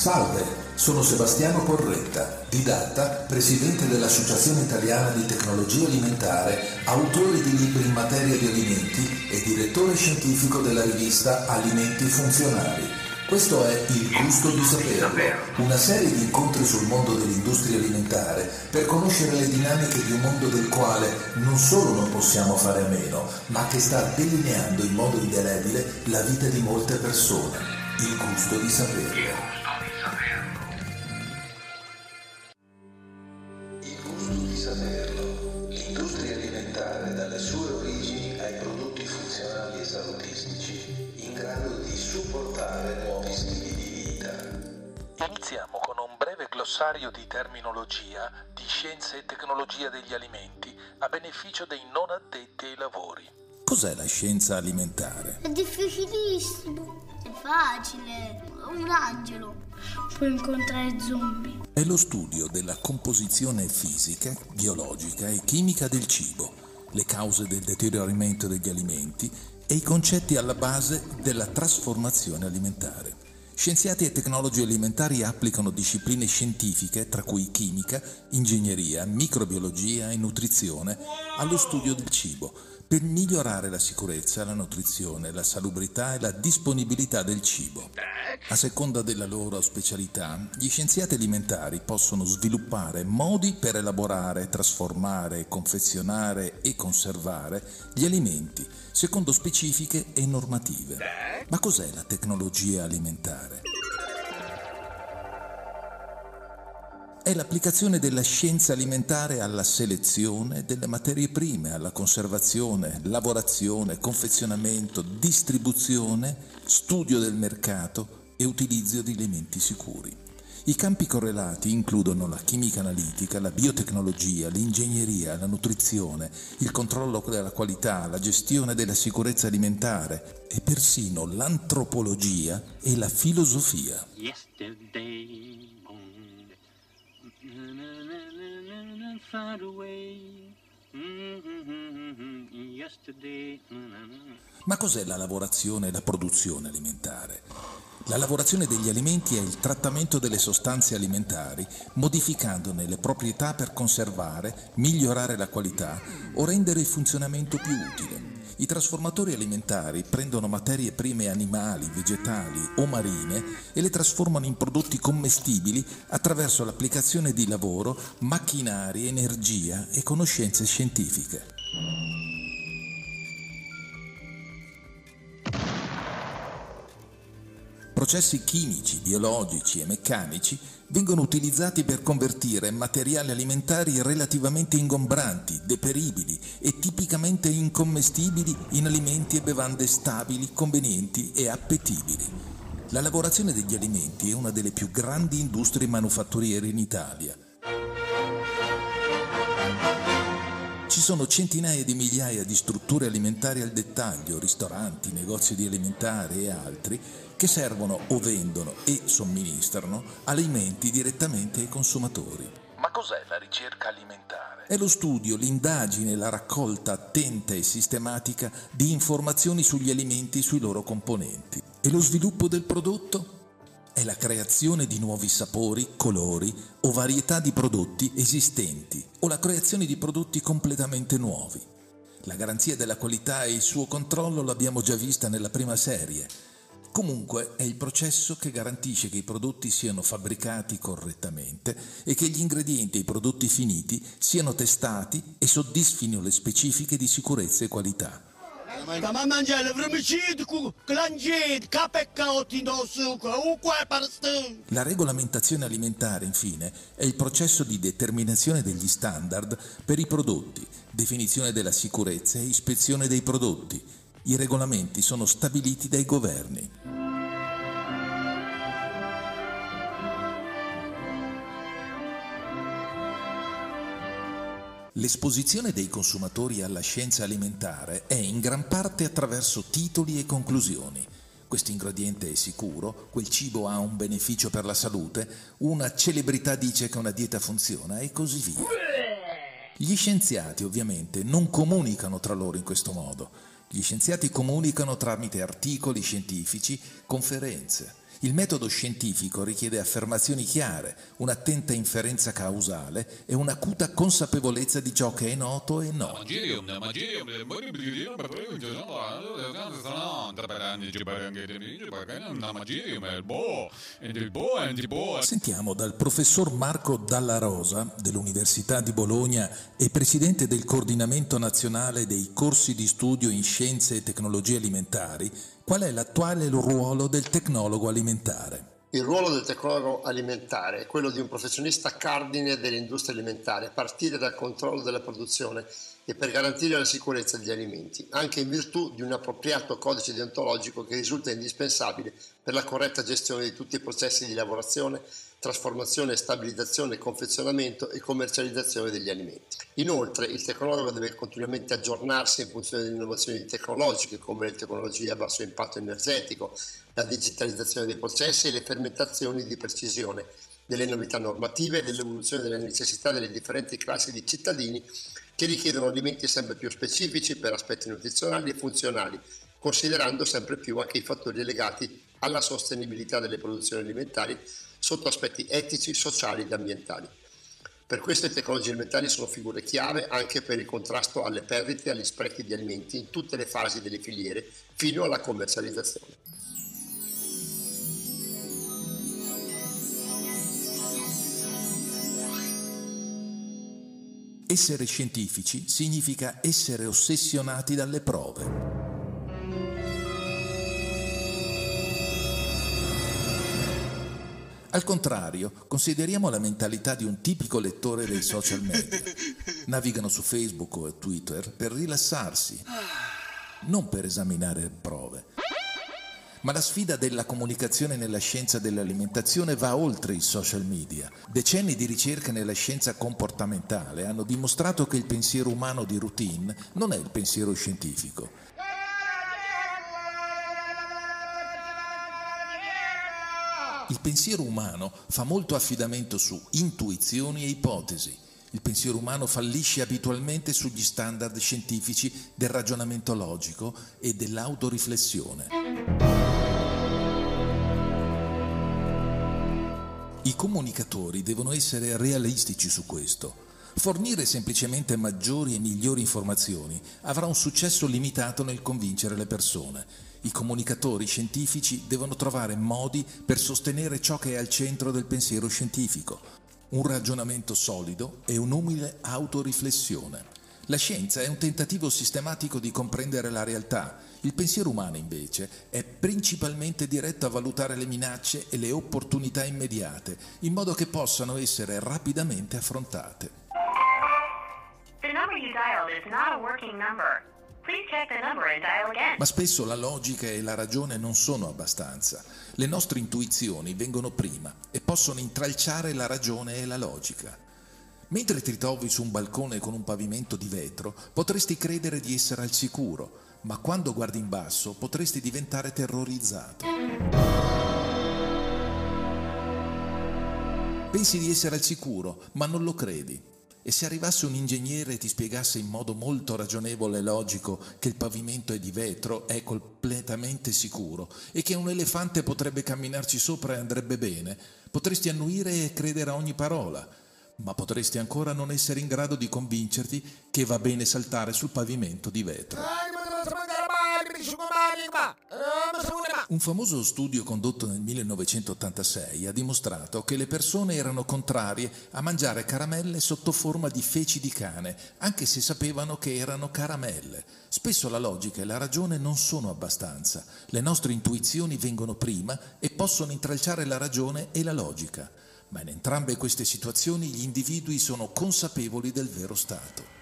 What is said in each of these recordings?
Salve, sono Sebastiano Porretta, didatta, presidente dell'Associazione Italiana di Tecnologia Alimentare, autore di libri in materia di alimenti e direttore scientifico della rivista Alimenti Funzionali. Questo è Il gusto di saperlo, una serie di incontri sul mondo dell'industria alimentare per conoscere le dinamiche di un mondo del quale non solo non possiamo fare a meno, ma che sta delineando in modo indelebile la vita di molte persone. Il gusto di saperlo. Saperlo. L'industria alimentare dalle sue origini ai prodotti funzionali e salutistici in grado di supportare nuovi stili di vita. Iniziamo con un breve glossario di terminologia di scienza e tecnologia degli alimenti a beneficio dei non addetti ai lavori. Cos'è la scienza alimentare? È difficilissimo. È facile. È un angelo. Puoi incontrare zombie. È lo studio della composizione fisica, biologica e chimica del cibo, le cause del deterioramento degli alimenti e i concetti alla base della trasformazione alimentare. Scienziati e tecnologi alimentari applicano discipline scientifiche, tra cui chimica, ingegneria, microbiologia e nutrizione, allo studio del cibo, per migliorare la sicurezza, la nutrizione, la salubrità e la disponibilità del cibo. A seconda della loro specialità, gli scienziati alimentari possono sviluppare modi per elaborare, trasformare, confezionare e conservare gli alimenti secondo specifiche e normative. Ma cos'è la tecnologia alimentare? È l'applicazione della scienza alimentare alla selezione delle materie prime, alla conservazione, lavorazione, confezionamento, distribuzione, studio del mercato e utilizzo di alimenti sicuri. I campi correlati includono la chimica analitica, la biotecnologia, l'ingegneria, la nutrizione, il controllo della qualità, la gestione della sicurezza alimentare e persino l'antropologia e la filosofia. Yesterday, Ma cos'è la lavorazione e la produzione alimentare? La lavorazione degli alimenti è il trattamento delle sostanze alimentari, modificandone le proprietà per conservare, migliorare la qualità o rendere il funzionamento più utile. I trasformatori alimentari prendono materie prime animali, vegetali o marine e le trasformano in prodotti commestibili attraverso l'applicazione di lavoro, macchinari, energia e conoscenze scientifiche. Processi chimici, biologici e meccanici vengono utilizzati per convertire materiali alimentari relativamente ingombranti, deperibili e tipicamente incommestibili in alimenti e bevande stabili, convenienti e appetibili. La lavorazione degli alimenti è una delle più grandi industrie manufatturiere in Italia. Ci sono centinaia di migliaia di strutture alimentari al dettaglio, ristoranti, negozi di alimentari e altri, che servono o vendono e somministrano alimenti direttamente ai consumatori. Ma cos'è la ricerca alimentare? È lo studio, l'indagine, la raccolta attenta e sistematica di informazioni sugli alimenti e sui loro componenti. E lo sviluppo del prodotto? È la creazione di nuovi sapori, colori o varietà di prodotti esistenti o la creazione di prodotti completamente nuovi. La garanzia della qualità e il suo controllo l'abbiamo già vista nella prima serie. Comunque è il processo che garantisce che i prodotti siano fabbricati correttamente e che gli ingredienti e i prodotti finiti siano testati e soddisfino le specifiche di sicurezza e qualità. Tamam capeccaotti do succo, un qua parste. La regolamentazione alimentare, infine, è il processo di determinazione degli standard per i prodotti, definizione della sicurezza e ispezione dei prodotti. I regolamenti sono stabiliti dai governi. L'esposizione dei consumatori alla scienza alimentare è in gran parte attraverso titoli e conclusioni. Questo ingrediente è sicuro, quel cibo ha un beneficio per la salute, una celebrità dice che una dieta funziona e così via. Gli scienziati ovviamente non comunicano tra loro in questo modo. Gli scienziati comunicano tramite articoli scientifici, conferenze. Il metodo scientifico richiede affermazioni chiare, un'attenta inferenza causale e un'acuta consapevolezza di ciò che è noto e no. Sentiamo dal professor Marco Dalla Rosa dell'Università di Bologna e presidente del coordinamento nazionale dei corsi di studio in scienze e tecnologie alimentari qual è l'attuale ruolo del tecnologo alimentare. Il ruolo del tecnologo alimentare è quello di un professionista cardine dell'industria alimentare, a partire dal controllo della produzione e per garantire la sicurezza degli alimenti, anche in virtù di un appropriato codice deontologico che risulta indispensabile per la corretta gestione di tutti i processi di lavorazione, trasformazione, stabilizzazione, confezionamento e commercializzazione degli alimenti. Inoltre il tecnologo deve continuamente aggiornarsi in funzione delle innovazioni tecnologiche come le tecnologie a basso impatto energetico, la digitalizzazione dei processi e le fermentazioni di precisione, delle novità normative e dell'evoluzione delle necessità delle differenti classi di cittadini che richiedono alimenti sempre più specifici per aspetti nutrizionali e funzionali, considerando sempre più anche i fattori legati alla sostenibilità delle produzioni alimentari sotto aspetti etici, sociali ed ambientali. Per questo le tecnologie alimentari sono figure chiave anche per il contrasto alle perdite e agli sprechi di alimenti in tutte le fasi delle filiere fino alla commercializzazione. Essere scientifici significa essere ossessionati dalle prove. Al contrario, consideriamo la mentalità di un tipico lettore dei social media. Navigano su Facebook o Twitter per rilassarsi, non per esaminare prove. Ma la sfida della comunicazione nella scienza dell'alimentazione va oltre i social media. Decenni di ricerca nella scienza comportamentale hanno dimostrato che il pensiero umano di routine non è il pensiero scientifico. Il pensiero umano fa molto affidamento su intuizioni e ipotesi. Il pensiero umano fallisce abitualmente sugli standard scientifici del ragionamento logico e dell'autoriflessione. Comunicatori devono essere realistici su questo. Fornire semplicemente maggiori e migliori informazioni avrà un successo limitato nel convincere le persone. I comunicatori scientifici devono trovare modi per sostenere ciò che è al centro del pensiero scientifico, un ragionamento solido e un'umile autoriflessione. La scienza è un tentativo sistematico di comprendere la realtà il pensiero umano, invece, è principalmente diretto a valutare le minacce e le opportunità immediate, in modo che possano essere rapidamente affrontate. Ma spesso la logica e la ragione non sono abbastanza. Le nostre intuizioni vengono prima e possono intralciare la ragione e la logica. Mentre ti trovi su un balcone con un pavimento di vetro, potresti credere di essere al sicuro, ma quando guardi in basso potresti diventare terrorizzato. Pensi di essere al sicuro, ma non lo credi. E se arrivasse un ingegnere e ti spiegasse in modo molto ragionevole e logico che il pavimento è di vetro, è completamente sicuro, e che un elefante potrebbe camminarci sopra e andrebbe bene, potresti annuire e credere a ogni parola, ma potresti ancora non essere in grado di convincerti che va bene saltare sul pavimento di vetro. Un famoso studio condotto nel 1986 ha dimostrato che le persone erano contrarie a mangiare caramelle sotto forma di feci di cane, anche se sapevano che erano caramelle. Spesso la logica e la ragione non sono abbastanza. Le nostre intuizioni vengono prima e possono intralciare la ragione e la logica. Ma in entrambe queste situazioni gli individui sono consapevoli del vero stato.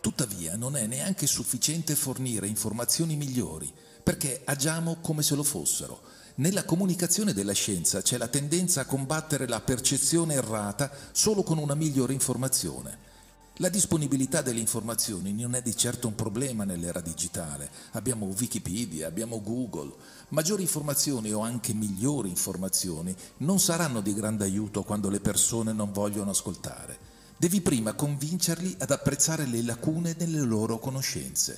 Tuttavia non è neanche sufficiente fornire informazioni migliori, perché agiamo come se lo fossero. Nella comunicazione della scienza c'è la tendenza a combattere la percezione errata solo con una migliore informazione. La disponibilità delle informazioni non è di certo un problema nell'era digitale. Abbiamo Wikipedia, abbiamo Google. Maggiori informazioni o anche migliori informazioni non saranno di grande aiuto quando le persone non vogliono ascoltare. Devi prima convincerli ad apprezzare le lacune delle loro conoscenze.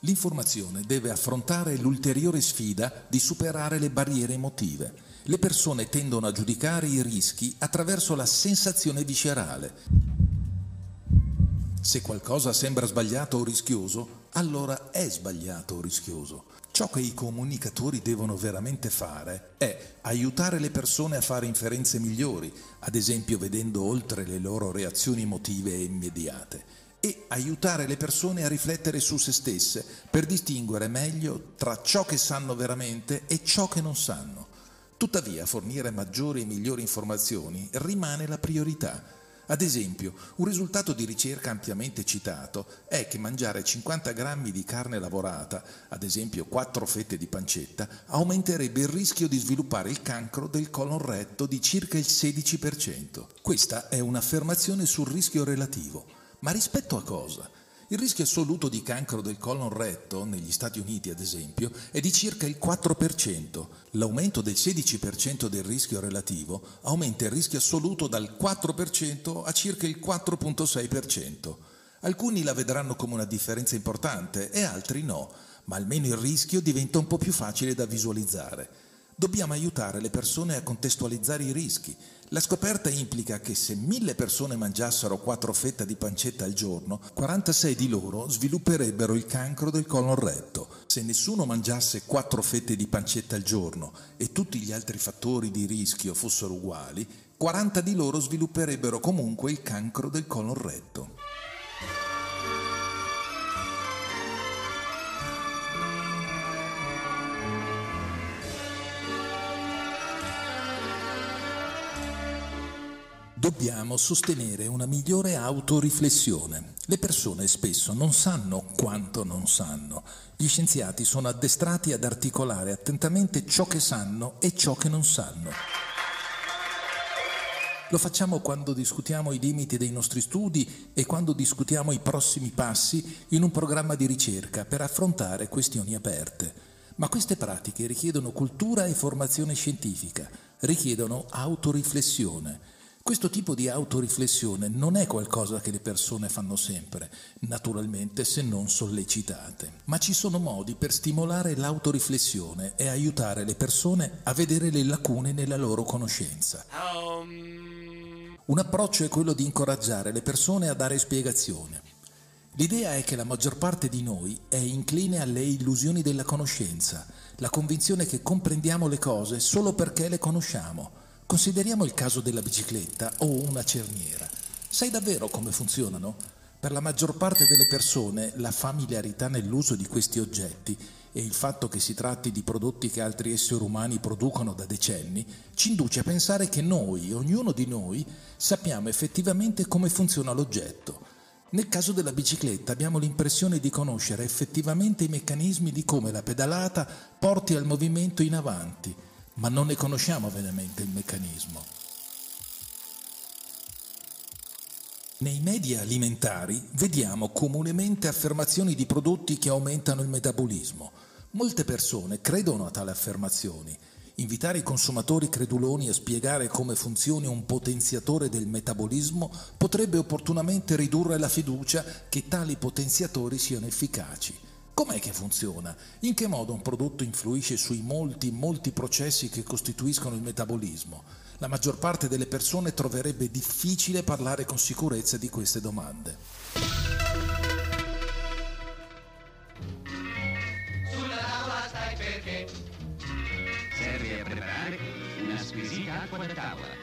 L'informazione deve affrontare l'ulteriore sfida di superare le barriere emotive. Le persone tendono a giudicare i rischi attraverso la sensazione viscerale. Se qualcosa sembra sbagliato o rischioso, allora è sbagliato o rischioso. Ciò che i comunicatori devono veramente fare è aiutare le persone a fare inferenze migliori, ad esempio vedendo oltre le loro reazioni emotive e immediate, e aiutare le persone a riflettere su se stesse per distinguere meglio tra ciò che sanno veramente e ciò che non sanno. Tuttavia fornire maggiori e migliori informazioni rimane la priorità ad esempio, un risultato di ricerca ampiamente citato è che mangiare 50 grammi di carne lavorata, ad esempio 4 fette di pancetta, aumenterebbe il rischio di sviluppare il cancro del colon retto di circa il 16%. Questa è un'affermazione sul rischio relativo. Ma rispetto a cosa? Il rischio assoluto di cancro del colon retto, negli Stati Uniti ad esempio, è di circa il 4%. L'aumento del 16% del rischio relativo aumenta il rischio assoluto dal 4% a circa il 4.6%. Alcuni la vedranno come una differenza importante e altri no, ma almeno il rischio diventa un po' più facile da visualizzare. Dobbiamo aiutare le persone a contestualizzare i rischi. La scoperta implica che se mille persone mangiassero quattro fette di pancetta al giorno, 46 di loro svilupperebbero il cancro del colon retto. Se nessuno mangiasse quattro fette di pancetta al giorno e tutti gli altri fattori di rischio fossero uguali, 40 di loro svilupperebbero comunque il cancro del colon retto. Dobbiamo sostenere una migliore autoriflessione. Le persone spesso non sanno quanto non sanno. Gli scienziati sono addestrati ad articolare attentamente ciò che sanno e ciò che non sanno. Lo facciamo quando discutiamo i limiti dei nostri studi e quando discutiamo i prossimi passi in un programma di ricerca per affrontare questioni aperte. Ma queste pratiche richiedono cultura e formazione scientifica, richiedono autoriflessione questo tipo di autoriflessione non è qualcosa che le persone fanno sempre, naturalmente se non sollecitate, ma ci sono modi per stimolare l'autoriflessione e aiutare le persone a vedere le lacune nella loro conoscenza. Un approccio è quello di incoraggiare le persone a dare spiegazioni. L'idea è che la maggior parte di noi è incline alle illusioni della conoscenza, la convinzione che comprendiamo le cose solo perché le conosciamo Consideriamo il caso della bicicletta o una cerniera. Sai davvero come funzionano? Per la maggior parte delle persone la familiarità nell'uso di questi oggetti e il fatto che si tratti di prodotti che altri esseri umani producono da decenni ci induce a pensare che noi, ognuno di noi, sappiamo effettivamente come funziona l'oggetto. Nel caso della bicicletta abbiamo l'impressione di conoscere effettivamente i meccanismi di come la pedalata porti al movimento in avanti ma non ne conosciamo veramente il meccanismo. Nei media alimentari vediamo comunemente affermazioni di prodotti che aumentano il metabolismo. Molte persone credono a tali affermazioni. Invitare i consumatori creduloni a spiegare come funzioni un potenziatore del metabolismo potrebbe opportunamente ridurre la fiducia che tali potenziatori siano efficaci. Com'è che funziona? In che modo un prodotto influisce sui molti, molti processi che costituiscono il metabolismo? La maggior parte delle persone troverebbe difficile parlare con sicurezza di queste domande. Sulla tavola stai perché? Serve a preparare una squisita acqua da tavola.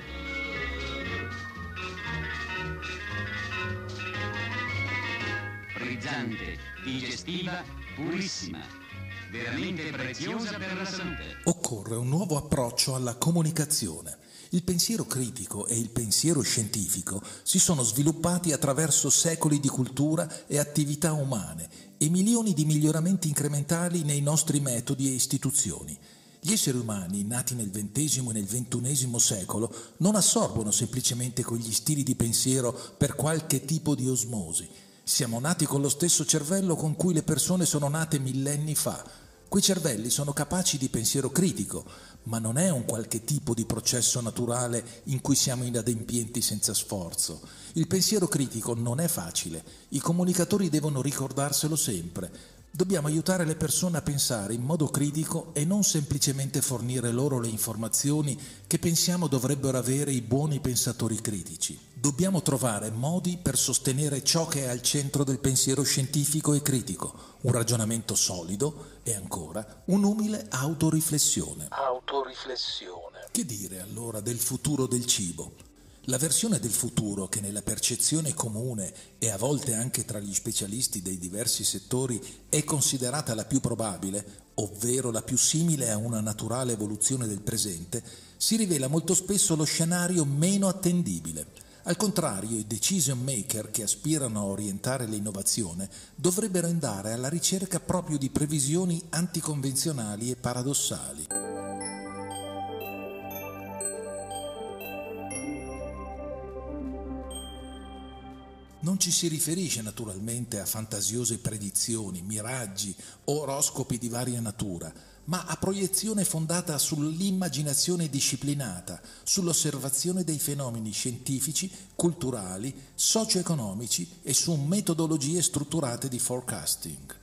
Frizzante, digestiva purissima, veramente preziosa per la salute. Occorre un nuovo approccio alla comunicazione. Il pensiero critico e il pensiero scientifico si sono sviluppati attraverso secoli di cultura e attività umane e milioni di miglioramenti incrementali nei nostri metodi e istituzioni. Gli esseri umani, nati nel XX e nel XXI secolo, non assorbono semplicemente quegli stili di pensiero per qualche tipo di osmosi, siamo nati con lo stesso cervello con cui le persone sono nate millenni fa. Quei cervelli sono capaci di pensiero critico, ma non è un qualche tipo di processo naturale in cui siamo inadempienti senza sforzo. Il pensiero critico non è facile, i comunicatori devono ricordarselo sempre. Dobbiamo aiutare le persone a pensare in modo critico e non semplicemente fornire loro le informazioni che pensiamo dovrebbero avere i buoni pensatori critici. Dobbiamo trovare modi per sostenere ciò che è al centro del pensiero scientifico e critico, un ragionamento solido e ancora un'umile autoriflessione. Autoriflessione. Che dire allora del futuro del cibo? La versione del futuro che nella percezione comune e a volte anche tra gli specialisti dei diversi settori è considerata la più probabile, ovvero la più simile a una naturale evoluzione del presente, si rivela molto spesso lo scenario meno attendibile. Al contrario, i decision maker che aspirano a orientare l'innovazione dovrebbero andare alla ricerca proprio di previsioni anticonvenzionali e paradossali. Non ci si riferisce naturalmente a fantasiose predizioni, miraggi oroscopi di varia natura, ma a proiezione fondata sull'immaginazione disciplinata, sull'osservazione dei fenomeni scientifici, culturali, socio-economici e su metodologie strutturate di forecasting.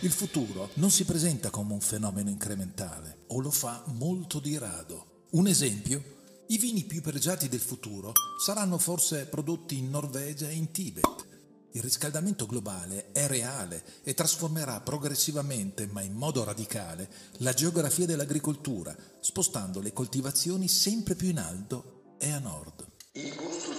Il futuro non si presenta come un fenomeno incrementale, o lo fa molto di rado. Un esempio? I vini più pregiati del futuro saranno forse prodotti in Norvegia e in Tibet. Il riscaldamento globale è reale e trasformerà progressivamente, ma in modo radicale, la geografia dell'agricoltura, spostando le coltivazioni sempre più in alto e a nord. Il gusto